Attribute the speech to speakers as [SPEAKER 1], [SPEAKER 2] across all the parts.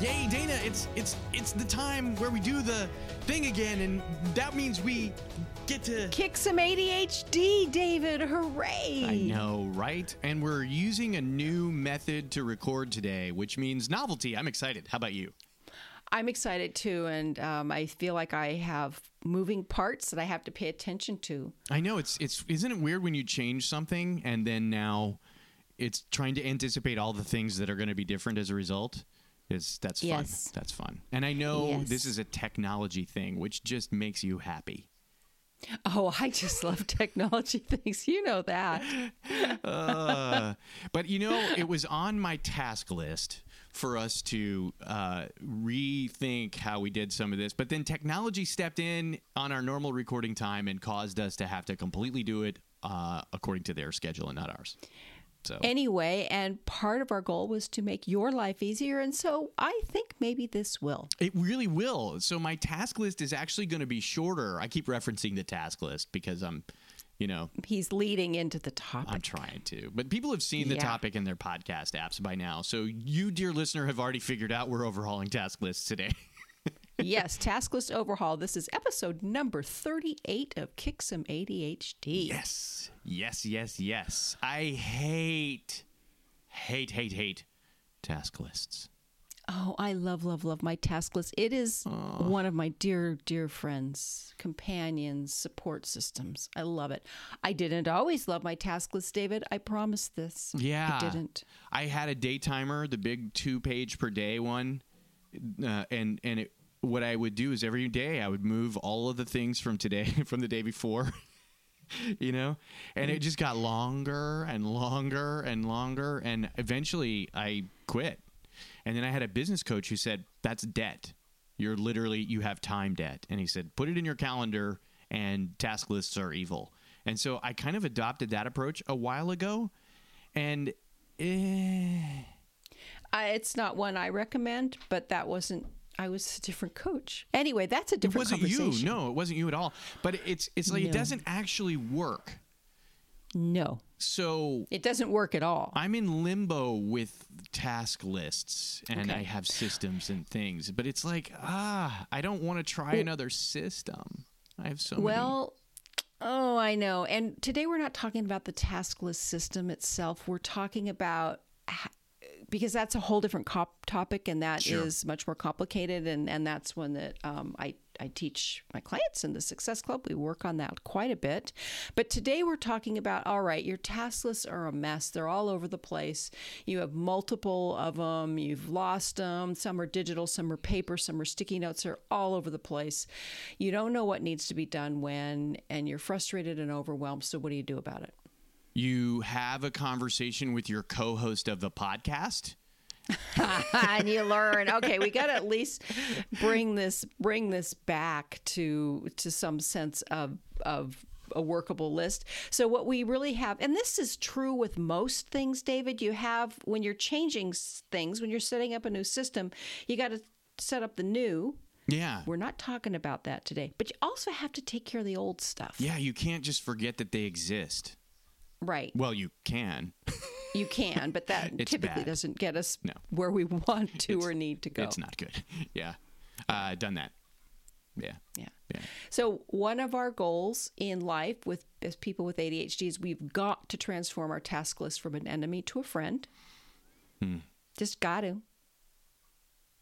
[SPEAKER 1] Yay, Dana, it's it's it's the time where we do the thing again and that means we get to
[SPEAKER 2] kick some ADHD, David. Hooray.
[SPEAKER 1] I know, right? And we're using a new method to record today, which means novelty. I'm excited. How about you?
[SPEAKER 2] I'm excited too, and um, I feel like I have moving parts that I have to pay attention to.
[SPEAKER 1] I know it's it's isn't it weird when you change something and then now it's trying to anticipate all the things that are going to be different as a result? Is that's fun.
[SPEAKER 2] Yes.
[SPEAKER 1] That's fun. And I know
[SPEAKER 2] Yes.
[SPEAKER 1] this is a technology thing, which just makes you happy.
[SPEAKER 2] Oh, I just love technology things. You know that.
[SPEAKER 1] Uh, but you know, it was on my task list for us to uh, rethink how we did some of this. But then technology stepped in on our normal recording time and caused us to have to completely do it uh, according to their schedule and not ours. So
[SPEAKER 2] Anyway, and part of our goal was to make your life easier, and so I think maybe this will.
[SPEAKER 1] It really will. So my task list is actually going to be shorter. I keep referencing the task list because I'm, you know,
[SPEAKER 2] He's leading into the topic.
[SPEAKER 1] I'm trying to. But people have seen the
[SPEAKER 2] Yeah.
[SPEAKER 1] topic in their podcast apps by now. So you, dear listener, have already figured out we're overhauling task lists today.
[SPEAKER 2] yes, task list overhaul. This is episode number 38 of Kick Some ADHD.
[SPEAKER 1] yes. Yes, yes, yes. I hate, hate, hate, hate task lists.
[SPEAKER 2] Oh, I love, love, love my task list. It is one of my dear, dear friends, companions, support systems. I love it. I didn't always love my task list, David. I promise this.
[SPEAKER 1] Yeah.
[SPEAKER 2] I didn't.
[SPEAKER 1] I had a day timer, the big two page per day one. Uh, and, and it, what I would do is every day I would move all of the things from today, from the day before. you know? And it just got longer and longer and longer and eventually i quit. And then i had a business coach who said that's debt. You're literally you have time debt. And he said put it in your calendar and task lists are evil. And so i kind of adopted that approach a while ago and eh,
[SPEAKER 2] I, it's not one I recommend, but that wasn't. I was a different coach. Anyway, that's a different.
[SPEAKER 1] it wasn't you no it wasn't you at all but it's it's like it doesn't actually work
[SPEAKER 2] no,
[SPEAKER 1] so
[SPEAKER 2] it doesn't work at all.
[SPEAKER 1] I'm in limbo with task lists and
[SPEAKER 2] Okay.
[SPEAKER 1] I have systems and things, but it's like, ah, I don't want to try another system. I have so many.
[SPEAKER 2] Well, oh, I know. And today we're not talking about the task list system itself. We're talking about because that's a whole different cop- topic, and that is
[SPEAKER 1] Sure.
[SPEAKER 2] much more complicated. And and that's one that um, I I teach my clients in the Success Club. We work on that quite a bit. But today we're talking about all right, your task lists are a mess. They're all over the place. You have multiple of them. You've lost them. Some are digital, some are paper, some are sticky notes. They're all over the place. You don't know what needs to be done when, and you're frustrated and overwhelmed. So what do you do about it?
[SPEAKER 1] You have a conversation with your co-host of the podcast.
[SPEAKER 2] and you learn okay we got to at least bring this bring this back to to some sense of of a workable list so what we really have and this is true with most things david you have when you're changing things when you're setting up a new system you got to set up the new
[SPEAKER 1] Yeah.
[SPEAKER 2] we're not talking about that today but you also have to take care of the old stuff
[SPEAKER 1] Yeah, you can't just forget that they exist.
[SPEAKER 2] Right
[SPEAKER 1] Well, you can.
[SPEAKER 2] you can but that typically
[SPEAKER 1] bad.
[SPEAKER 2] doesn't get us
[SPEAKER 1] No.
[SPEAKER 2] where we want to
[SPEAKER 1] It's-
[SPEAKER 2] or need to go
[SPEAKER 1] It's not good. Yeah. Uh, done that. Yeah.
[SPEAKER 2] Yeah.
[SPEAKER 1] Yeah.
[SPEAKER 2] So one of our goals in life with as people with ADHD is we've got to transform our task list from an enemy to a friend.
[SPEAKER 1] Hmm.
[SPEAKER 2] Just got to.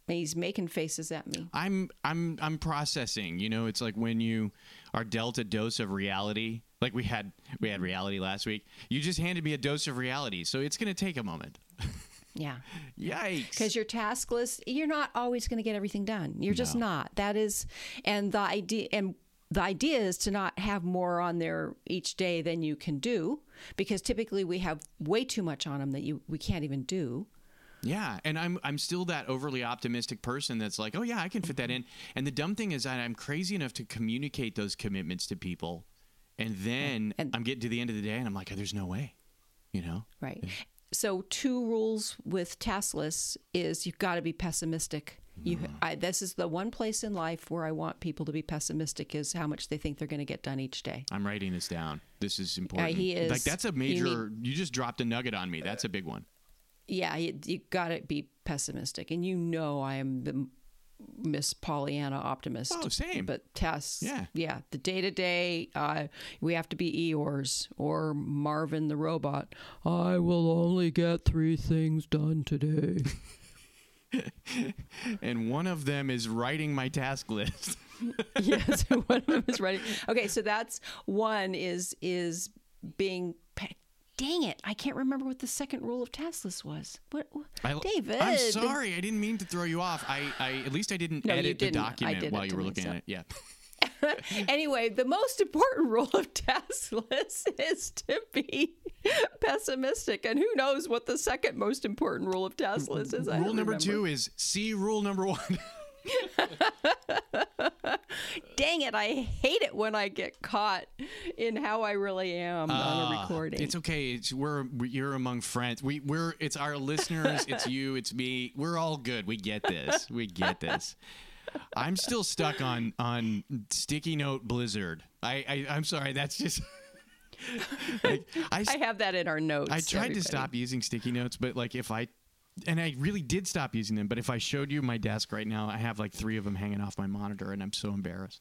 [SPEAKER 2] And He's making faces at me.
[SPEAKER 1] I'm I'm I'm processing. You know, it's like when you are dealt a dose of reality. Like we had we had reality last week. You just handed me a dose of reality, so it's going to take a moment.
[SPEAKER 2] Yeah.
[SPEAKER 1] Yikes!
[SPEAKER 2] Because your task list, you're not always going to get everything done. You're just
[SPEAKER 1] No.
[SPEAKER 2] not. That is, and the idea, and the idea is to not have more on there each day than you can do, because typically we have way too much on them that you we can't even do.
[SPEAKER 1] Yeah, and I'm I'm still that overly optimistic person that's like, oh yeah, I can fit that in. And the dumb thing is that I'm crazy enough to communicate those commitments to people, and then
[SPEAKER 2] And-
[SPEAKER 1] I'm getting to the end of the day and I'm like, oh, there's no way, you know.
[SPEAKER 2] Right. So two rules with taskless is you've got to be pessimistic. You,
[SPEAKER 1] Mm-hmm.
[SPEAKER 2] I, this is the one place in life where I want people to be pessimistic is how much they think they're going to get done each day.
[SPEAKER 1] I'm writing this down. This is important.
[SPEAKER 2] he is-
[SPEAKER 1] Like that's a major. You, just dropped a nugget on me. That's a big one.
[SPEAKER 2] Yeah, you, you got to be pessimistic, and you know I am the Miss Pollyanna optimist.
[SPEAKER 1] Oh, same.
[SPEAKER 2] But tasks,
[SPEAKER 1] Yeah.
[SPEAKER 2] yeah. The day to day, we have to be Eeyores or Marvin the robot. I will only get three things done today.
[SPEAKER 1] And one of them is writing my task list.
[SPEAKER 2] yes, one of them is writing. Okay, so that's one is is being. Pe- Dang it! I can't remember what the second rule of taskless was. What, what
[SPEAKER 1] I,
[SPEAKER 2] David?
[SPEAKER 1] I'm sorry. I didn't mean to throw you off. I, I at least I didn't
[SPEAKER 2] No,
[SPEAKER 1] edit the
[SPEAKER 2] didn't. I
[SPEAKER 1] document
[SPEAKER 2] did
[SPEAKER 1] while
[SPEAKER 2] it
[SPEAKER 1] you
[SPEAKER 2] to
[SPEAKER 1] were looking
[SPEAKER 2] myself.
[SPEAKER 1] at it. Yeah.
[SPEAKER 2] anyway, the most important rule of taskless is to be pessimistic. And who knows what the second most important rule of taskless is? I
[SPEAKER 1] rule
[SPEAKER 2] don't
[SPEAKER 1] number
[SPEAKER 2] remember.
[SPEAKER 1] two is see rule number one.
[SPEAKER 2] Dang it! I hate it when I get caught in how I really am on a
[SPEAKER 1] Ah,
[SPEAKER 2] recording.
[SPEAKER 1] It's okay. It's we're you're among friends. We we're it's our listeners. It's you. It's me. We're all good. We get this. We get this. I'm still stuck on on sticky note blizzard. I, I I'm sorry. That's just. like, I,
[SPEAKER 2] I have that in our notes.
[SPEAKER 1] I tried
[SPEAKER 2] everybody.
[SPEAKER 1] to stop using sticky notes, but like if I, and I really did stop using them. But if I showed you my desk right now, I have like three of them hanging off my monitor, and I'm so embarrassed.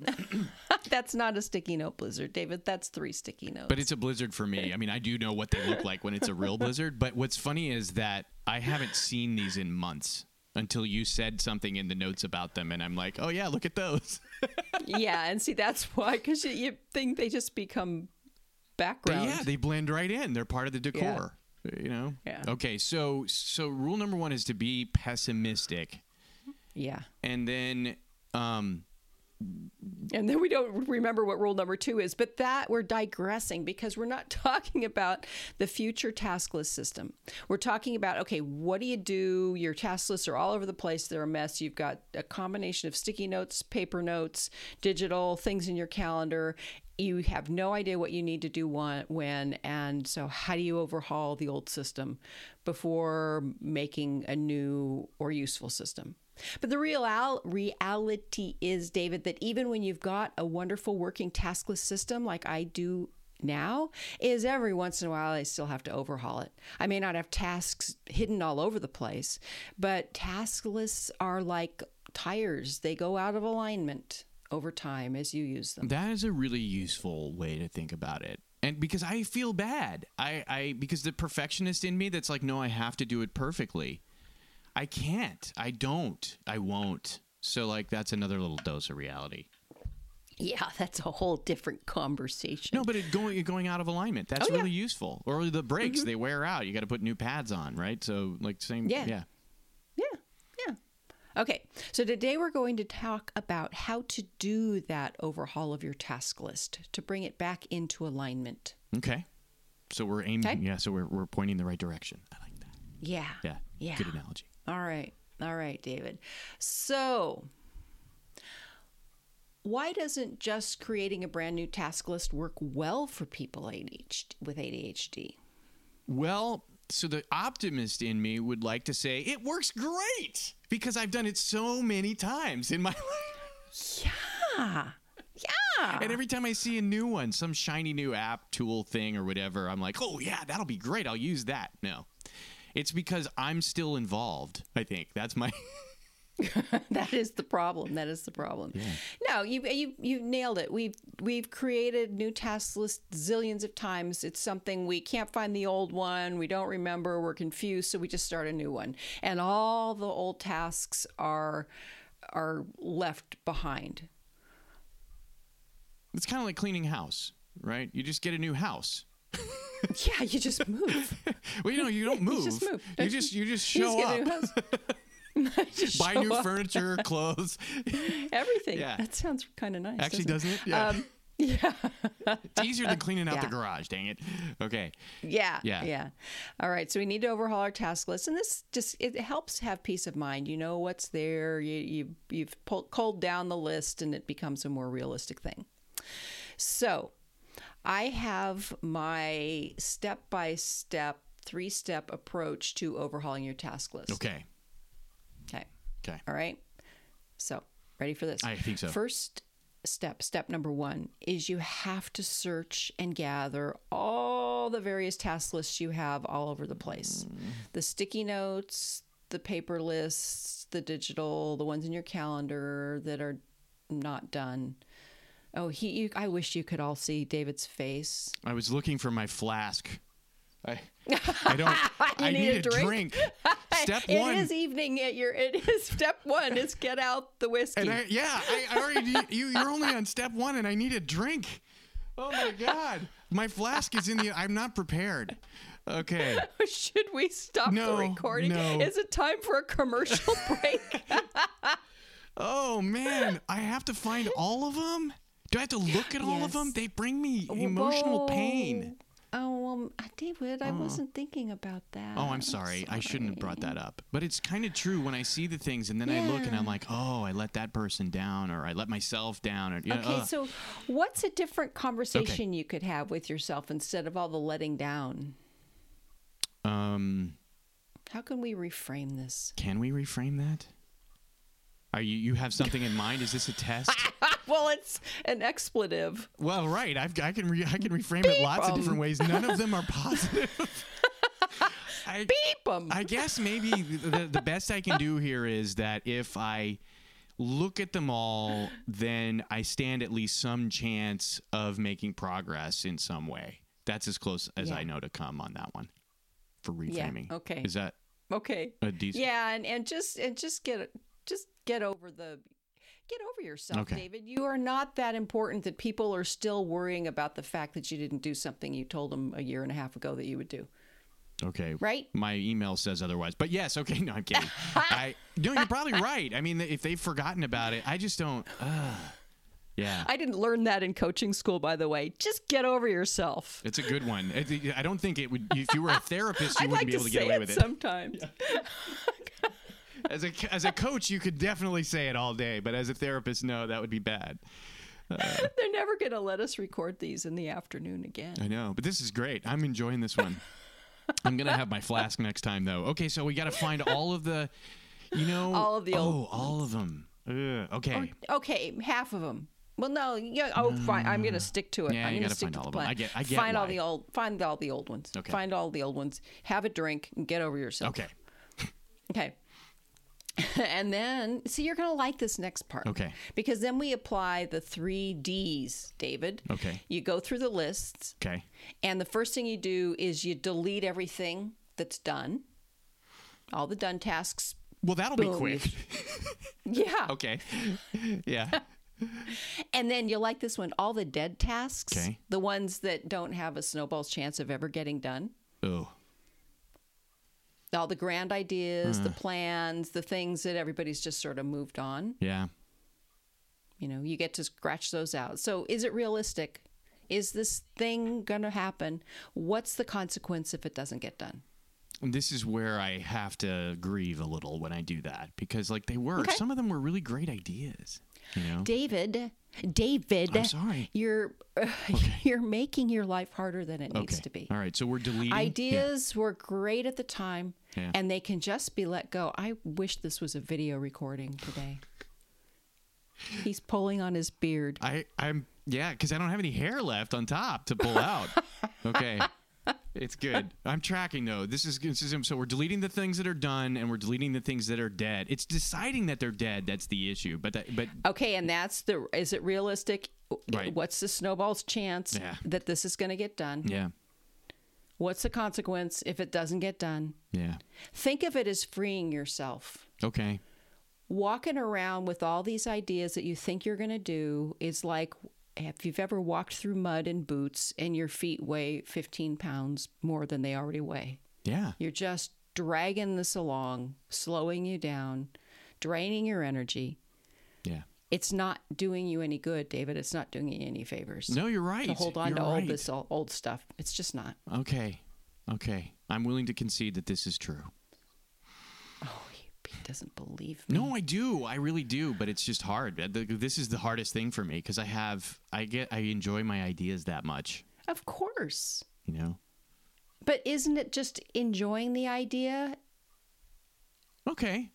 [SPEAKER 2] That's not a sticky note blizzard, David. That's three sticky notes.
[SPEAKER 1] But it's a blizzard for me. I mean, I do know what they look like when it's a real blizzard. But what's funny is that I haven't seen these in months until you said something in the notes about them, and I'm like, oh yeah, look at those.
[SPEAKER 2] yeah, and see that's why because you, you think they just become background.
[SPEAKER 1] yeah, they blend right in. They're part of the decor. You know.
[SPEAKER 2] Yeah.
[SPEAKER 1] Okay, so so rule number one is to be pessimistic,
[SPEAKER 2] yeah.
[SPEAKER 1] and then um,
[SPEAKER 2] And then we don't remember what rule number two is, but that we're digressing because we're not talking about the future task list system. We're talking about, okay, what do you do? Your task lists are all over the place. They're a mess. You've got a combination of sticky notes, paper notes, digital things in your calendar. You have no idea what you need to do when. And so, how do you overhaul the old system before making a new or useful system? But the real reality is, David, that even when you've got a wonderful working task list system like I do now, is every once in a while I still have to overhaul it. I may not have tasks hidden all over the place, but task lists are like tires, they go out of alignment over time as you use them.
[SPEAKER 1] That is a really useful way to think about it. And because I feel bad. I, I because the perfectionist in me that's like, no, I have to do it perfectly. I can't. I don't. I won't. So like that's another little dose of reality.
[SPEAKER 2] Yeah, that's a whole different conversation.
[SPEAKER 1] No, but it going going out of alignment. That's
[SPEAKER 2] Oh, yeah. Mm-hmm.
[SPEAKER 1] really useful. Or the brakes, they wear out. You got to put new pads on, right? So like same
[SPEAKER 2] Yeah.
[SPEAKER 1] yeah.
[SPEAKER 2] Yeah, yeah. Okay, so today we're going to talk about how to do that overhaul of your task list to bring it back into alignment.
[SPEAKER 1] Okay. So we're aiming
[SPEAKER 2] Okay.
[SPEAKER 1] yeah, so we're we're pointing the right direction. I like that.
[SPEAKER 2] Yeah.
[SPEAKER 1] Yeah.
[SPEAKER 2] Yeah.
[SPEAKER 1] Good analogy.
[SPEAKER 2] All right. All right, David. So, why doesn't just creating a brand new task list work well for people ADHD, with ADHD?
[SPEAKER 1] Well, so the optimist in me would like to say it works great because I've done it so many times in my life.
[SPEAKER 2] Yeah. Yeah.
[SPEAKER 1] And every time I see a new one, some shiny new app, tool thing, or whatever, I'm like, oh, yeah, that'll be great. I'll use that. No. It's because I'm still involved, I think. That's my.
[SPEAKER 2] that is the problem. That is the problem. No, you you you nailed it. We've we've created new task lists zillions of times. It's something we can't find the old one. We don't remember. We're confused, so we just start a new one, and all the old tasks are are left behind.
[SPEAKER 1] It's kind of like cleaning house, right? You just get a new house.
[SPEAKER 2] Yeah, you just move.
[SPEAKER 1] Well, you know, you don't move.
[SPEAKER 2] just move.
[SPEAKER 1] You just you just
[SPEAKER 2] You
[SPEAKER 1] show
[SPEAKER 2] just get a
[SPEAKER 1] up.
[SPEAKER 2] Just
[SPEAKER 1] buy new
[SPEAKER 2] up.
[SPEAKER 1] furniture, clothes.
[SPEAKER 2] Everything.
[SPEAKER 1] Yeah.
[SPEAKER 2] That sounds kind of nice.
[SPEAKER 1] Actually,
[SPEAKER 2] doesn't
[SPEAKER 1] doesn't it? Yeah.
[SPEAKER 2] Um, Yeah.
[SPEAKER 1] It's easier than cleaning out the garage. Dang it. Okay.
[SPEAKER 2] Yeah,
[SPEAKER 1] Yeah.
[SPEAKER 2] yeah. All right, so we need to overhaul our task list, and this just it helps have peace of mind. You know what's there. You you you've pulled, culled down the list, and it becomes a more realistic thing. So, I have my step by step, three step approach to overhauling your task list.
[SPEAKER 1] Okay.
[SPEAKER 2] Okay. All right. So, ready for this?
[SPEAKER 1] I think so.
[SPEAKER 2] First step, step number one, is you have to search and gather all the various task lists you have all over the place
[SPEAKER 1] Mm.
[SPEAKER 2] the sticky notes, the paper lists, the digital, the ones in your calendar that are not done. Oh, he! You, I wish you could all see David's face.
[SPEAKER 1] I was looking for my flask. I, I don't.
[SPEAKER 2] You
[SPEAKER 1] I
[SPEAKER 2] need
[SPEAKER 1] need,
[SPEAKER 2] a drink?
[SPEAKER 1] drink. Step
[SPEAKER 2] It
[SPEAKER 1] one.
[SPEAKER 2] is evening at your. It is step one. is get out the whiskey.
[SPEAKER 1] And I, yeah, I, I already. You, you're only on step one, and I need a drink. Oh my god, my flask is in the. I'm not prepared. Okay.
[SPEAKER 2] Should we stop
[SPEAKER 1] No,
[SPEAKER 2] the recording?
[SPEAKER 1] no.
[SPEAKER 2] Is it time for a commercial break?
[SPEAKER 1] Oh man, I have to find all of them. Do I have to look at all of them? They bring me emotional pain.
[SPEAKER 2] Oh, um, David, I wasn't thinking about that.
[SPEAKER 1] Oh, I'm sorry. I shouldn't have brought that up. But it's kind of true when I see the things and then I look and I'm like, oh, I let that person down or I let myself down or you know,
[SPEAKER 2] Okay, so what's a different conversation you could have with yourself instead of all the letting down?
[SPEAKER 1] um,
[SPEAKER 2] How can we reframe this?
[SPEAKER 1] can we reframe that? Are you you have something in mind? Is this a test?
[SPEAKER 2] well, it's an expletive.
[SPEAKER 1] well, right. I've, I can re, I can reframe it lots of
[SPEAKER 2] um.
[SPEAKER 1] different ways. None of them are positive. I,
[SPEAKER 2] them.
[SPEAKER 1] I guess maybe the, the best I can do here is that if I look at them all, then I stand at least some chance of making progress in some way. That's as close as
[SPEAKER 2] Yeah.
[SPEAKER 1] I know to come on that one for reframing.
[SPEAKER 2] okay.
[SPEAKER 1] Is that
[SPEAKER 2] Okay.
[SPEAKER 1] a decent?
[SPEAKER 2] Yeah, and, and just and just get get over the get over yourself,
[SPEAKER 1] Okay.
[SPEAKER 2] David. You are not that important that people are still worrying about the fact that you didn't do something you told them a year and a half ago that you would do.
[SPEAKER 1] Okay.
[SPEAKER 2] Right?
[SPEAKER 1] My email says otherwise. But yes, okay, no, I'm kidding. I no, you're probably right. I mean, if they've forgotten about it, I just don't uh, yeah.
[SPEAKER 2] I didn't learn that in coaching school, by the way. Just get over yourself.
[SPEAKER 1] it's a good one. I don't think it would. If you were a therapist, you
[SPEAKER 2] I'd
[SPEAKER 1] wouldn't
[SPEAKER 2] like
[SPEAKER 1] be able to get away
[SPEAKER 2] it
[SPEAKER 1] with it.
[SPEAKER 2] sometimes.
[SPEAKER 1] As a as a coach, you could definitely say it all day, but as a therapist, no, that would be bad.
[SPEAKER 2] They're never going to let us record these in the afternoon again.
[SPEAKER 1] I know, but this is great. I'm enjoying this one. I'm gonna have my flask next time, though. Okay, so we got to find all of the, you know,
[SPEAKER 2] All of the oh, old
[SPEAKER 1] oh, all of them. Ugh, okay, oh,
[SPEAKER 2] Okay, half of them. Well, no, yeah. Oh, mm. fine. I'm going to stick to it.
[SPEAKER 1] Yeah,
[SPEAKER 2] I'm
[SPEAKER 1] you
[SPEAKER 2] going to
[SPEAKER 1] find
[SPEAKER 2] to
[SPEAKER 1] all
[SPEAKER 2] the
[SPEAKER 1] of them. I get- I get
[SPEAKER 2] find all the old. Find all the old ones.
[SPEAKER 1] Okay.
[SPEAKER 2] Find all the old ones. Have a drink and get over yourself.
[SPEAKER 1] okay,
[SPEAKER 2] Okay. and then, see, you're going to like this next part.
[SPEAKER 1] Okay.
[SPEAKER 2] Because then we apply the three D's, David.
[SPEAKER 1] Okay.
[SPEAKER 2] You go through the lists,
[SPEAKER 1] okay.
[SPEAKER 2] and the first thing you do is you delete everything that's done, all the done tasks.
[SPEAKER 1] Well, that'll be quick.
[SPEAKER 2] Yeah.
[SPEAKER 1] okay. Yeah.
[SPEAKER 2] And then you'll like this one all the dead tasks,
[SPEAKER 1] Okay.
[SPEAKER 2] the ones that don't have a snowball's chance of ever getting done.
[SPEAKER 1] Oh.
[SPEAKER 2] All the grand ideas, the hmm. plans, the things that everybody's just sort of moved on.
[SPEAKER 1] Yeah.
[SPEAKER 2] You know, you get to scratch those out. So, is it realistic? Is this thing going to happen? What's the consequence if it doesn't get done?
[SPEAKER 1] And this is where I have to grieve a little when I do that because, like, they were.
[SPEAKER 2] Okay.
[SPEAKER 1] Some of them were really great ideas. You know.
[SPEAKER 2] David, David,
[SPEAKER 1] I'm sorry.
[SPEAKER 2] You're you're making your life harder than it needs to be.
[SPEAKER 1] All right. So we're deleting Yeah.
[SPEAKER 2] Ideas were great at the time,
[SPEAKER 1] Yeah.
[SPEAKER 2] and they can just be let go. I wish this was a video recording today. He's pulling on his beard.
[SPEAKER 1] I I'm yeah because I don't have any hair left on top to pull out. okay. It's good. I'm tracking though. This is, this is so we're deleting the things that are done and we're deleting the things that are dead. It's deciding that they're dead that's the issue. But that, but
[SPEAKER 2] Okay, and that's the. Is it realistic?
[SPEAKER 1] Right.
[SPEAKER 2] What's the snowball's chance
[SPEAKER 1] Yeah.
[SPEAKER 2] that this is going to get done?
[SPEAKER 1] yeah,
[SPEAKER 2] What's the consequence if it doesn't get done?
[SPEAKER 1] yeah.
[SPEAKER 2] Think of it as freeing yourself.
[SPEAKER 1] Okay.
[SPEAKER 2] walking around with all these ideas that you think you're going to do is like if you've ever walked through mud in boots and your feet weigh 15 pounds more than they already weigh.
[SPEAKER 1] Yeah.
[SPEAKER 2] You're just dragging this along, slowing you down, draining your energy.
[SPEAKER 1] Yeah.
[SPEAKER 2] it's not doing you any good, David. It's not doing you any favors.
[SPEAKER 1] No, you're right.
[SPEAKER 2] To hold on
[SPEAKER 1] You're
[SPEAKER 2] to all this old stuff. It's just not.
[SPEAKER 1] Okay. Okay. I'm willing to concede that this is true.
[SPEAKER 2] Doesn't believe me.
[SPEAKER 1] No, I do. I really do, but it's just hard. This is the hardest thing for me because I have I get I enjoy my ideas that much,
[SPEAKER 2] Of course.
[SPEAKER 1] you know.
[SPEAKER 2] But isn't it just enjoying the idea?
[SPEAKER 1] Okay.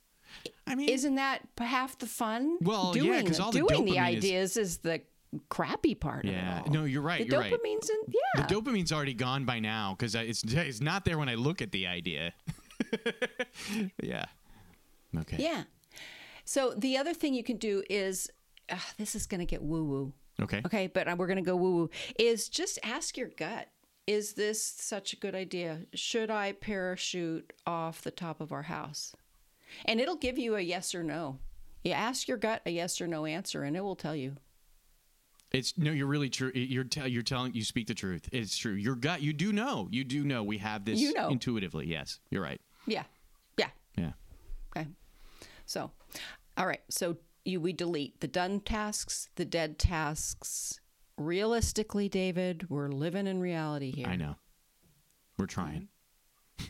[SPEAKER 1] I mean,
[SPEAKER 2] Isn't that half the fun?
[SPEAKER 1] Well, yeah,
[SPEAKER 2] doing
[SPEAKER 1] 'cause
[SPEAKER 2] the-
[SPEAKER 1] all the
[SPEAKER 2] doing the
[SPEAKER 1] dopamine is-
[SPEAKER 2] ideas is, the crappy part
[SPEAKER 1] Yeah.
[SPEAKER 2] of it all.
[SPEAKER 1] No, you're right,
[SPEAKER 2] The
[SPEAKER 1] you're right.
[SPEAKER 2] dopamine's in yeah.
[SPEAKER 1] the dopamine's already gone by now because it's it's not there when I look at the idea. yeah. Okay.
[SPEAKER 2] yeah. So the other thing you can do is uh, this is going to get woo woo.
[SPEAKER 1] Okay.
[SPEAKER 2] Okay, but we're going to go woo woo. Is just ask your gut. Is this such a good idea? Should I parachute off the top of our house? And it'll give you a yes or no. You ask your gut a yes or no answer, and it will tell you.
[SPEAKER 1] It's no, you're really true. You're tell you're telling you speak the truth. It's true. Your gut, you do know. You do know. We have this
[SPEAKER 2] You know.
[SPEAKER 1] intuitively. Yes, you're right.
[SPEAKER 2] Yeah, yeah.
[SPEAKER 1] Yeah.
[SPEAKER 2] Okay. So, all right. So you we delete the done tasks, the dead tasks. Realistically, David, we're living in reality here.
[SPEAKER 1] I know. We're trying.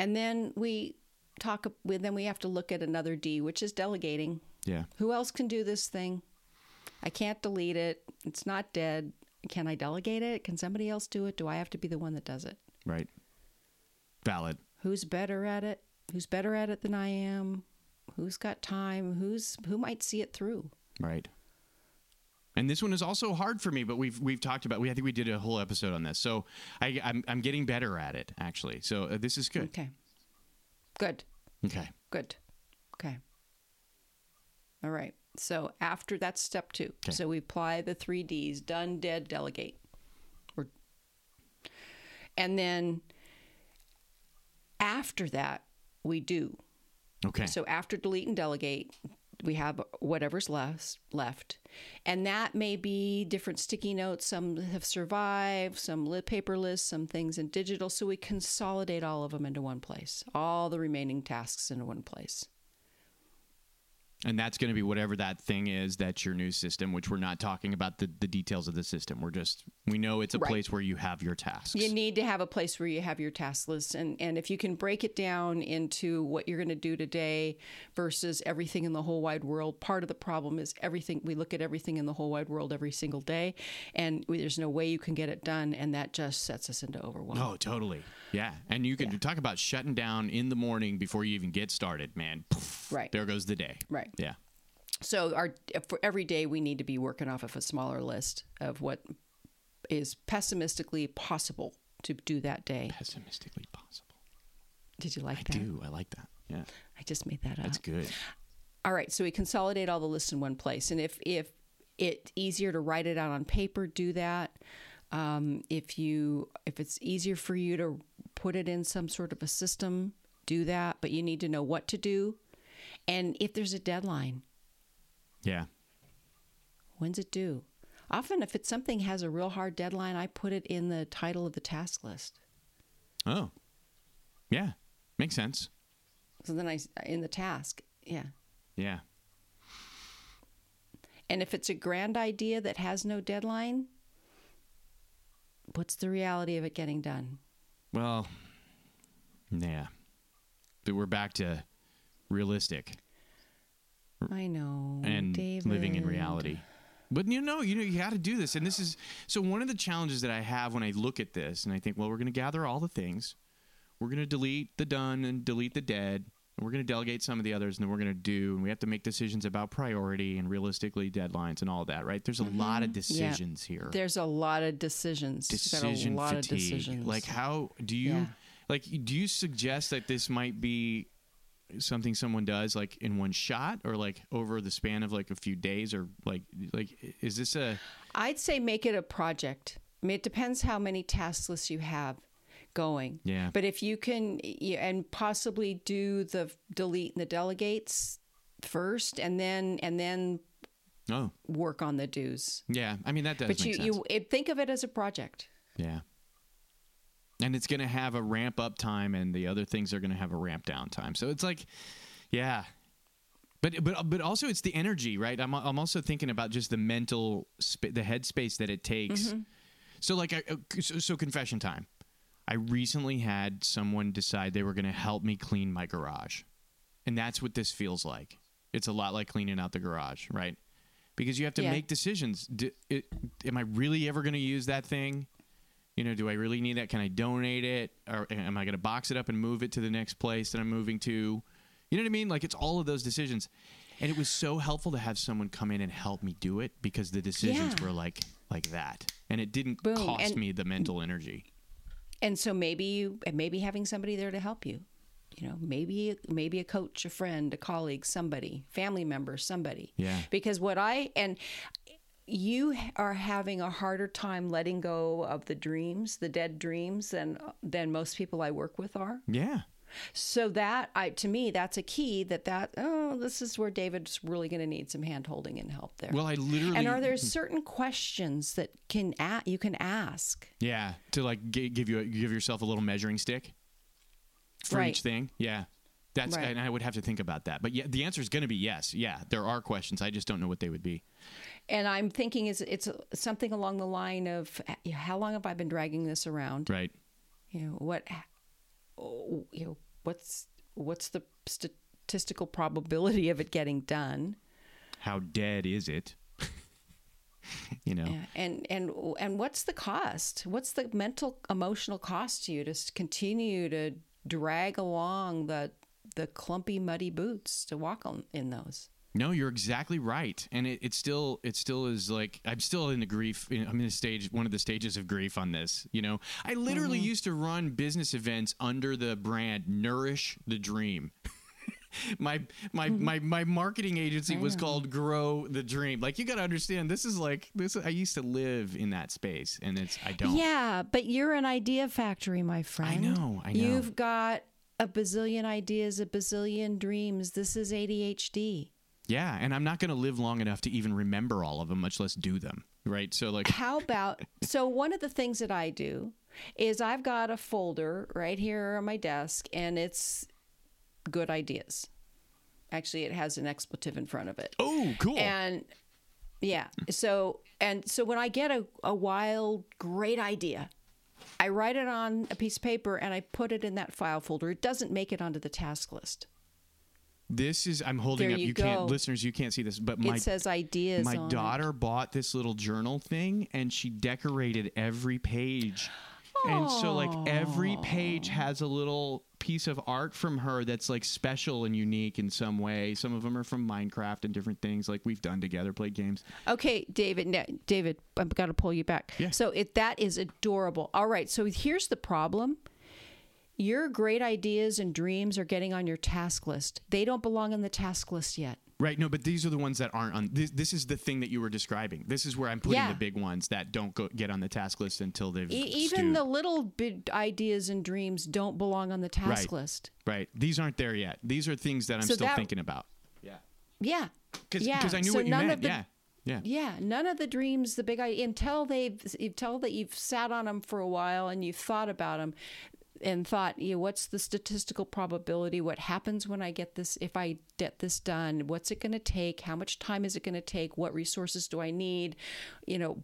[SPEAKER 2] And then we talk. Then we have to look at another D, which is delegating.
[SPEAKER 1] Yeah.
[SPEAKER 2] Who else can do this thing? I can't delete it. It's not dead. Can I delegate it? Can somebody else do it? Do I have to be the one that does it?
[SPEAKER 1] Right. Valid.
[SPEAKER 2] Who's better at it? Who's better at it than I am? Who's got time? Who's who might see it through?
[SPEAKER 1] Right. And this one is also hard for me, but we've we've talked about. We I think we did a whole episode on this, so I I'm, I'm getting better at it actually. So uh, this is good.
[SPEAKER 2] Okay. Good.
[SPEAKER 1] Okay.
[SPEAKER 2] Good. Okay. All right. So after that's step two.
[SPEAKER 1] Okay.
[SPEAKER 2] So we apply the three D's: done, dead, delegate. Or, and then after that, we do.
[SPEAKER 1] Okay.
[SPEAKER 2] So after delete and delegate, we have whatever's left left. And that may be different sticky notes. Some have survived, some paper lists, some things in digital. So we consolidate all of them into one place, all the remaining tasks into one place.
[SPEAKER 1] And that's going to be whatever that thing is. That's your new system, which we're not talking about the, the details of the system. We're just we know it's a
[SPEAKER 2] Right.
[SPEAKER 1] place where you have your tasks.
[SPEAKER 2] You need to have a place where you have your task list. And, and if you can break it down into what you're going to do today versus everything in the whole wide world, part of the problem is everything, we look at everything in the whole wide world every single day, and we, there's no way you can get it done. And that just sets us into overwhelm.
[SPEAKER 1] Oh, totally. Yeah, and you could talk about shutting down in the morning before you even get started, man. Poof,
[SPEAKER 2] Right.
[SPEAKER 1] there goes the day.
[SPEAKER 2] Right.
[SPEAKER 1] Yeah.
[SPEAKER 2] So our for every day we need to be working off of a smaller list of what is pessimistically possible to do that day.
[SPEAKER 1] Pessimistically possible.
[SPEAKER 2] Did you like
[SPEAKER 1] I
[SPEAKER 2] that?
[SPEAKER 1] I do. I like that. Yeah,
[SPEAKER 2] I just made that up.
[SPEAKER 1] that's good.
[SPEAKER 2] All right, so we consolidate all the lists in one place, and if if it's easier to write it out on paper, do that. Um, if you if it's easier for you to put it in some sort of a system, do that. But you need to know what to do, and if there's a deadline,
[SPEAKER 1] Yeah.
[SPEAKER 2] when's it due? Often, if it's something has a real hard deadline, I put it in the title of the task list.
[SPEAKER 1] Oh. Yeah. Makes sense.
[SPEAKER 2] So then I uh, in the task, yeah.
[SPEAKER 1] Yeah.
[SPEAKER 2] And if it's a grand idea that has no deadline, what's the reality of it getting done?
[SPEAKER 1] Well. Yeah. But we're back to realistic
[SPEAKER 2] I know.
[SPEAKER 1] and living in reality. But you know, you know, you got to do this, and this is so. One of the challenges that I have when I look at this, and I think, well, we're going to gather all the things, we're going to delete the done and delete the dead, and we're going to delegate some of the others, and then we're going to do, and we have to make decisions about priority and realistically deadlines and all that, right? There's a mm-hmm. lot of decisions here.
[SPEAKER 2] There's a lot of decisions.
[SPEAKER 1] Decision
[SPEAKER 2] a lot
[SPEAKER 1] fatigue.
[SPEAKER 2] of decisions.
[SPEAKER 1] Like, how do you,
[SPEAKER 2] Yeah.
[SPEAKER 1] like, do you suggest that this might be something someone does like in one shot or like over the span of like a few days or like like is this a
[SPEAKER 2] I'd say make it a project. I mean, it depends how many task lists you have going.
[SPEAKER 1] Yeah.
[SPEAKER 2] But if you can, and possibly do the delete and the delegates first, and then and then
[SPEAKER 1] oh
[SPEAKER 2] work on the dues.
[SPEAKER 1] yeah i mean that does
[SPEAKER 2] But you
[SPEAKER 1] sense
[SPEAKER 2] you think of it as a project.
[SPEAKER 1] yeah and it's going to have a ramp up time and the other things are going to have a ramp down time so it's like yeah But but but also it's the energy, right? I'm I'm also thinking about just the mental sp- the headspace that it takes. So like I, uh, so, so confession time. I recently had someone decide they were going to help me clean my garage. And that's what this feels like. It's a lot like cleaning out the garage, right? Because you have to
[SPEAKER 2] Yeah.
[SPEAKER 1] make decisions. D it, am I really ever going to use that thing? You know, do I really need that? Can I donate it? Or am I going to box it up and move it to the next place that I'm moving to? You know what I mean? Like it's all of those decisions. And it was so helpful to have someone come in and help me do it because the decisions
[SPEAKER 2] Yeah.
[SPEAKER 1] were like like that. And it didn't
[SPEAKER 2] Boom.
[SPEAKER 1] cost
[SPEAKER 2] And-
[SPEAKER 1] me the mental energy.
[SPEAKER 2] and so maybe you and maybe having somebody there to help you you know maybe maybe a coach a friend a colleague somebody family member somebody
[SPEAKER 1] Yeah.
[SPEAKER 2] because what i and you are having a harder time letting go of the dreams the dead dreams than uh, than most people i work with are
[SPEAKER 1] Yeah.
[SPEAKER 2] so that i to me that's a key that that oh this is where david's really going to need some hand holding and help there
[SPEAKER 1] Well, I literally
[SPEAKER 2] and are there mm-hmm. certain questions that can a- you can ask
[SPEAKER 1] Yeah, to like g- give you a, give yourself a little measuring stick for
[SPEAKER 2] Right.
[SPEAKER 1] each thing. Yeah, that's
[SPEAKER 2] Right.
[SPEAKER 1] and I would have to think about that. But yeah, the answer is going to be yes. Yeah, there are questions. I just don't know what they would be.
[SPEAKER 2] And I'm thinking is it's something along the line of how long have I been dragging this around?
[SPEAKER 1] Right.
[SPEAKER 2] You know what? oh, You know what's what's the statistical probability of it getting done?
[SPEAKER 1] How dead is it? you know.
[SPEAKER 2] Yeah, and and and what's the cost? What's the mental emotional cost to you to continue to drag along the the clumpy muddy boots to walk on in those?
[SPEAKER 1] No, you're exactly right, and it, it still it still is like I'm still in the grief. I'm in a stage, one of the stages of grief on this. You know, I literally mm-hmm. used to run business events under the brand Nourish the Dream. my my mm-hmm. my my marketing agency was called Grow the Dream. Like you got to understand, this is like this. I used to live in that space, and it's I don't.
[SPEAKER 2] Yeah, but you're an idea factory, my friend.
[SPEAKER 1] I know, I know.
[SPEAKER 2] You've got a bazillion ideas, a bazillion dreams. This is ADHD.
[SPEAKER 1] Yeah, and I'm not going to live long enough to even remember all of them, much less do them. Right. So like,
[SPEAKER 2] How about so one of the things that I do is I've got a folder right here on my desk and it's good ideas. Actually, it has an expletive in front of it.
[SPEAKER 1] oh, cool.
[SPEAKER 2] And yeah, so and so when I get a, a wild, great idea, I write it on a piece of paper and I put it in that file folder. It doesn't make it onto the task list.
[SPEAKER 1] This is I'm holding
[SPEAKER 2] There
[SPEAKER 1] up.
[SPEAKER 2] you
[SPEAKER 1] You, can't, listeners, you can't see this, but my
[SPEAKER 2] it says ideas.
[SPEAKER 1] my
[SPEAKER 2] on it.
[SPEAKER 1] daughter bought this little journal thing, and she decorated every page. And so, like every page has a little piece of art from her that's like special and unique in some way. Some of them are from Minecraft and different things like we've done together, played games.
[SPEAKER 2] Okay, David. David, I've got to pull you back.
[SPEAKER 1] Yeah.
[SPEAKER 2] So it that is adorable. All right. So here's the problem. Your great ideas and dreams are getting on your task list. They don't belong on the task list yet.
[SPEAKER 1] Right. No, but these are the ones that aren't on. This, this is the thing that you were describing. This is where I'm putting
[SPEAKER 2] Yeah.
[SPEAKER 1] the big ones that don't go get on the task list until they've
[SPEAKER 2] E- even
[SPEAKER 1] stewed.
[SPEAKER 2] the little bit ideas and dreams don't belong on the task
[SPEAKER 1] Right.
[SPEAKER 2] list.
[SPEAKER 1] right. These aren't there yet. These are things that I'm
[SPEAKER 2] So
[SPEAKER 1] still
[SPEAKER 2] that-
[SPEAKER 1] thinking about.
[SPEAKER 2] Yeah. Yeah.
[SPEAKER 1] Because
[SPEAKER 2] yeah.
[SPEAKER 1] Cause I knew
[SPEAKER 2] so
[SPEAKER 1] what you
[SPEAKER 2] none
[SPEAKER 1] meant.
[SPEAKER 2] Of the,
[SPEAKER 1] yeah. Yeah.
[SPEAKER 2] Yeah, none of the dreams, the big idea, until they've until that you've sat on them for a while and you've thought about them, and thought, you know, what's the statistical probability? What happens when I get this? If I get this done, what's it going to take? How much time is it going to take? What resources do I need? You know,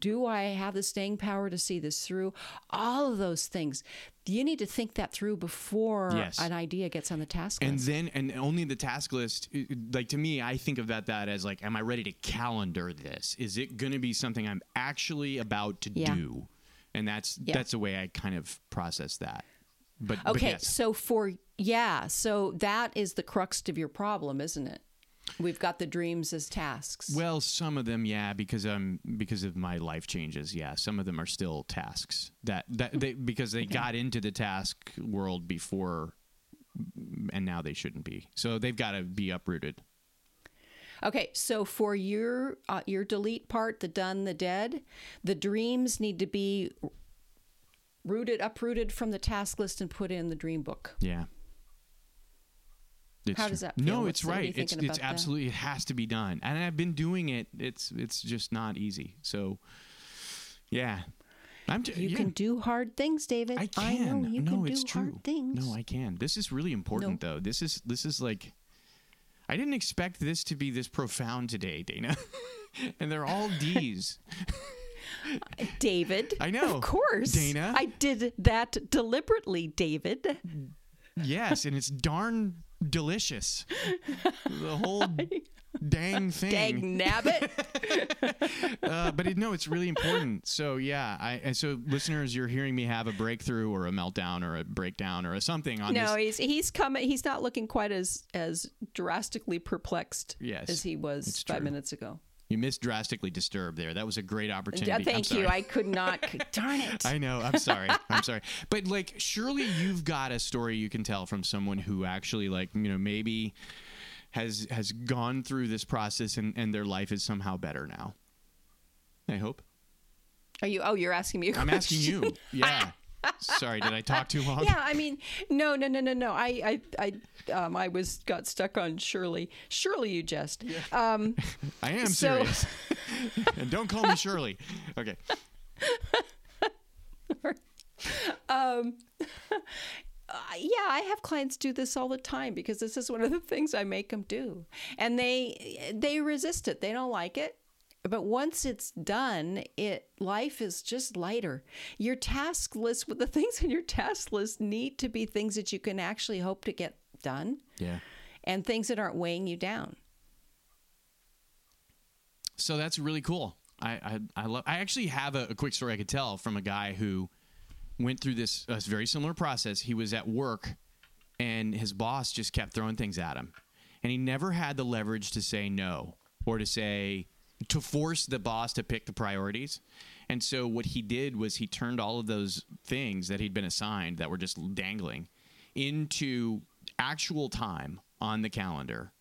[SPEAKER 2] do I have the staying power to see this through? All of those things. You need to think that through before
[SPEAKER 1] Yes.
[SPEAKER 2] an idea gets on the task list.
[SPEAKER 1] and then and only the task list like to me i think of that that as like am i ready to calendar this is it going to be something i'm actually about to
[SPEAKER 2] Yeah.
[SPEAKER 1] do and that's
[SPEAKER 2] Yeah.
[SPEAKER 1] that's the way i kind of process that but but
[SPEAKER 2] Okay,
[SPEAKER 1] yes.
[SPEAKER 2] so for yeah, so that is the crux of your problem, isn't it? We've got the dreams as tasks.
[SPEAKER 1] well some of them yeah because um because of my life changes yeah some of them are still tasks that that they because they got into the task world before and now they shouldn't be so they've got to be uprooted
[SPEAKER 2] Okay, so for your uh, your delete part, the done, the dead, the dreams need to be rooted, uprooted from the task list and put in the dream book.
[SPEAKER 1] Yeah. It's
[SPEAKER 2] How does that feel?
[SPEAKER 1] No,
[SPEAKER 2] What's-
[SPEAKER 1] it's
[SPEAKER 2] what are you
[SPEAKER 1] right. It's it's
[SPEAKER 2] about that?
[SPEAKER 1] absolutely it has to be done, and I've been doing it. It's it's just not easy. So, yeah, I'm. T-
[SPEAKER 2] You
[SPEAKER 1] yeah,
[SPEAKER 2] can do hard things, David.
[SPEAKER 1] I can.
[SPEAKER 2] know you
[SPEAKER 1] no,
[SPEAKER 2] can
[SPEAKER 1] it's
[SPEAKER 2] do
[SPEAKER 1] true.
[SPEAKER 2] hard things.
[SPEAKER 1] No, I can. This is really important, though. This is this is like. I didn't expect this to be this profound today, Dana. and they're all D's.
[SPEAKER 2] David.
[SPEAKER 1] I know.
[SPEAKER 2] Of course.
[SPEAKER 1] Dana.
[SPEAKER 2] I did that deliberately, David.
[SPEAKER 1] Yes, and it's darn delicious. The whole dang thing.
[SPEAKER 2] Dang nabbit.
[SPEAKER 1] Uh, but it, no, it's really important. So yeah, I and so listeners, you're hearing me have a breakthrough or a meltdown or a breakdown or a something on
[SPEAKER 2] no,
[SPEAKER 1] this.
[SPEAKER 2] he's he's coming. He's not looking quite as as drastically perplexed
[SPEAKER 1] Yes,
[SPEAKER 2] as he was five
[SPEAKER 1] true.
[SPEAKER 2] minutes ago.
[SPEAKER 1] You missed drastically disturbed there. That was a great opportunity.
[SPEAKER 2] Uh, thank you. I could not. darn it.
[SPEAKER 1] I know. I'm sorry. I'm sorry. But like, surely you've got a story you can tell from someone who actually, like, you know, maybe has has gone through this process and and their life is somehow better now. I hope.
[SPEAKER 2] Are you? Oh, you're asking me. i
[SPEAKER 1] I'm asking you. Yeah. Sorry, did I talk too long?
[SPEAKER 2] Yeah, I mean, no, no, no, no, no. I, I, I, um, I was got stuck on Shirley. Shirley, you jest. Um,
[SPEAKER 1] I am
[SPEAKER 2] So-
[SPEAKER 1] serious. and don't call me Shirley. Okay.
[SPEAKER 2] Uh, yeah, I have clients do this all the time because this is one of the things I make them do, and they they resist it. They don't like it. But once it's done, it life is just lighter. Your task list with the things in your task list need to be things that you can actually hope to get done
[SPEAKER 1] Yeah.
[SPEAKER 2] and things that aren't weighing you down.
[SPEAKER 1] So that's really cool. I I, I love. I actually have a, a quick story I could tell from a guy who went through this uh, very similar process. He was at work, and his boss just kept throwing things at him, and he never had the leverage to say no or to say to force the boss to pick the priorities. And so what he did was he turned all of those things that he'd been assigned that were just dangling into actual time on the calendar.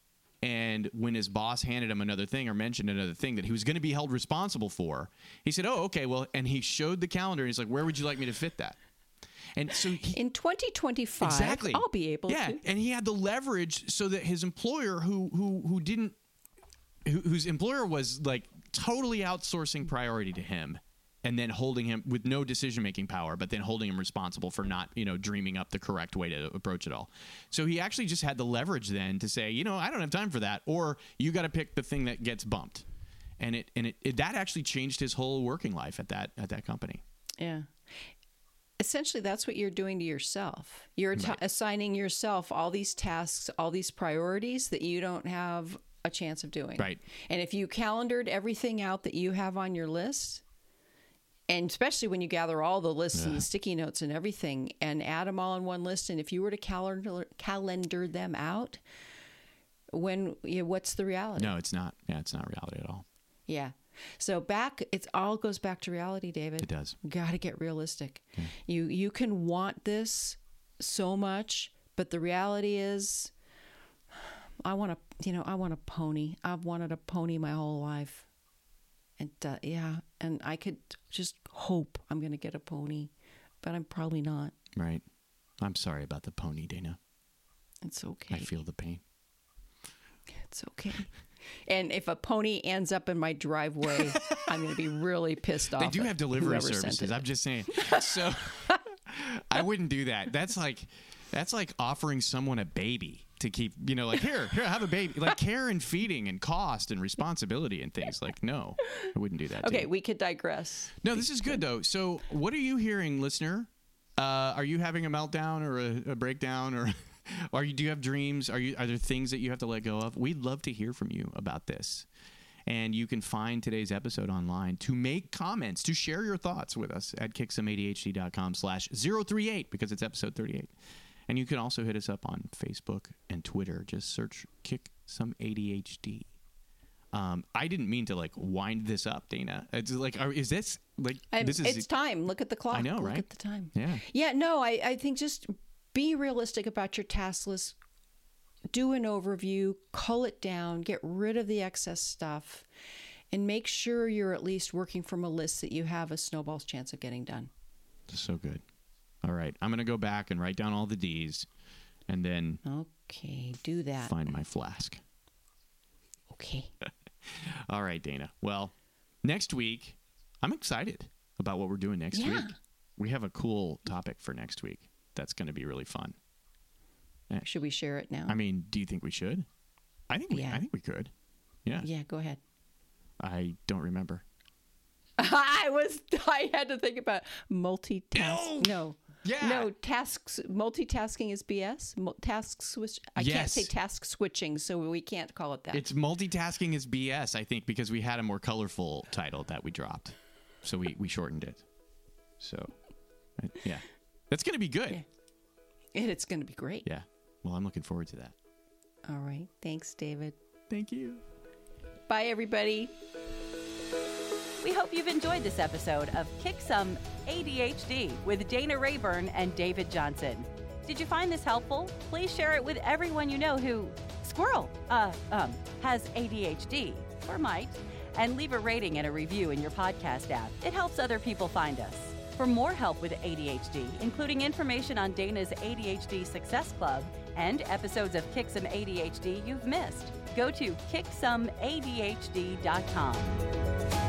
[SPEAKER 1] And when his boss handed him another thing or mentioned another thing that he was going to be held responsible for, he said, "Oh, okay, well." And he showed the calendar. and He's like, "Where would you like me to fit that?" And so he,
[SPEAKER 2] In 2025,
[SPEAKER 1] exactly,
[SPEAKER 2] I'll be able to
[SPEAKER 1] yeah,
[SPEAKER 2] to.
[SPEAKER 1] and he had the leverage so that his employer, who who who didn't, who, whose employer was like totally outsourcing priority to him, and then holding him with no decision making power, but then holding him responsible for not you know dreaming up the correct way to approach it all. So he actually just had the leverage then to say, you know, I don't have time for that, or you got to pick the thing that gets bumped, and it and it, it that actually changed his whole working life at that at that company.
[SPEAKER 2] Yeah. Essentially, that's what you're doing to yourself. You're t- assigning yourself all these tasks, all these priorities that you don't have a chance of doing.
[SPEAKER 1] Right.
[SPEAKER 2] And if you calendared everything out that you have on your list, and especially when you gather all the lists and the sticky notes and everything and add them all in one list, and if you were to calendar calendar them out, when you know, what's the reality?
[SPEAKER 1] No, it's not. Yeah, it's not reality at all.
[SPEAKER 2] Yeah. So back, it all goes back to reality, David.
[SPEAKER 1] It does.
[SPEAKER 2] Got to get realistic. You you can want this so much, but the reality is, I want to, you know, I want a pony. I've wanted a pony my whole life, and uh, yeah, and I could just hope I'm going to get a pony, but I'm probably not.
[SPEAKER 1] Right. I'm sorry about the pony, Dana.
[SPEAKER 2] It's okay.
[SPEAKER 1] I feel the pain.
[SPEAKER 2] It's okay. And if a pony ends up in my driveway, I'm going to be really pissed off.
[SPEAKER 1] They do have delivery services. I'm just saying. So I wouldn't do that. That's like that's like offering someone a baby to keep, you know, like here, here, have a baby. Like care and feeding and cost and responsibility and things. Like no, I wouldn't do that.
[SPEAKER 2] Okay,
[SPEAKER 1] you.
[SPEAKER 2] we could digress.
[SPEAKER 1] No, this is good though. So what are you hearing, listener? Uh, are you having a meltdown or a, a breakdown or? Are you? Do you have dreams? Are you? Are there things that you have to let go of? We'd love to hear from you about this, and you can find today's episode online to make comments, to share your thoughts with us at kicksomeadhd.com slash 038 because it's episode 38. And you can also hit us up on Facebook and Twitter. Just search Kick Some ADHD. Um, I didn't mean to like wind this up, Dana. It's like, are, is this like
[SPEAKER 2] I'm-
[SPEAKER 1] this is
[SPEAKER 2] it's time. Look at the clock.
[SPEAKER 1] I know,
[SPEAKER 2] Look
[SPEAKER 1] right?
[SPEAKER 2] at the time.
[SPEAKER 1] Yeah.
[SPEAKER 2] Yeah, no, I, I think just be realistic about your task list. Do an overview, cull it down, get rid of the excess stuff, and make sure you're at least working from a list that you have a snowball's chance of getting done.
[SPEAKER 1] so good. All right, I'm gonna go back and write down all the D's, and then
[SPEAKER 2] Okay, do that.
[SPEAKER 1] find my flask.
[SPEAKER 2] Okay.
[SPEAKER 1] All right, Dana. Well, next week, I'm excited about what we're doing next
[SPEAKER 2] Yeah.
[SPEAKER 1] week. We have a cool topic for next week. That's going to be really fun. Eh.
[SPEAKER 2] Should we share it now?
[SPEAKER 1] I mean, do you think we should? I think we,
[SPEAKER 2] Yeah.
[SPEAKER 1] I think we could. Yeah.
[SPEAKER 2] Yeah, go ahead.
[SPEAKER 1] I don't remember.
[SPEAKER 2] I was I had to think about multitask. No.
[SPEAKER 1] Yeah.
[SPEAKER 2] No, tasks multitasking is BS. Mul- task switch I can't say task switching, so we can't call it that.
[SPEAKER 1] It's multitasking is BS, I think, because we had a more colorful title that we dropped. So we, we shortened it. So, yeah. That's going to be good.
[SPEAKER 2] Yeah. and it's going to be great.
[SPEAKER 1] Yeah. Well, I'm looking forward to that.
[SPEAKER 2] All right. Thanks, David.
[SPEAKER 1] Thank you.
[SPEAKER 2] Bye everybody.
[SPEAKER 3] We hope you've enjoyed this episode of Kick Some ADHD with Dana Rayburn and David Johnson. Did you find this helpful? Please share it with everyone you know who, squirrel, uh, um, has ADHD or might, and leave a rating and a review in your podcast app. It helps other people find us. For more help with ADHD, including information on Dana's ADHD Success Club and episodes of Kick Some ADHD you've missed, go to kicksomeadhd.com.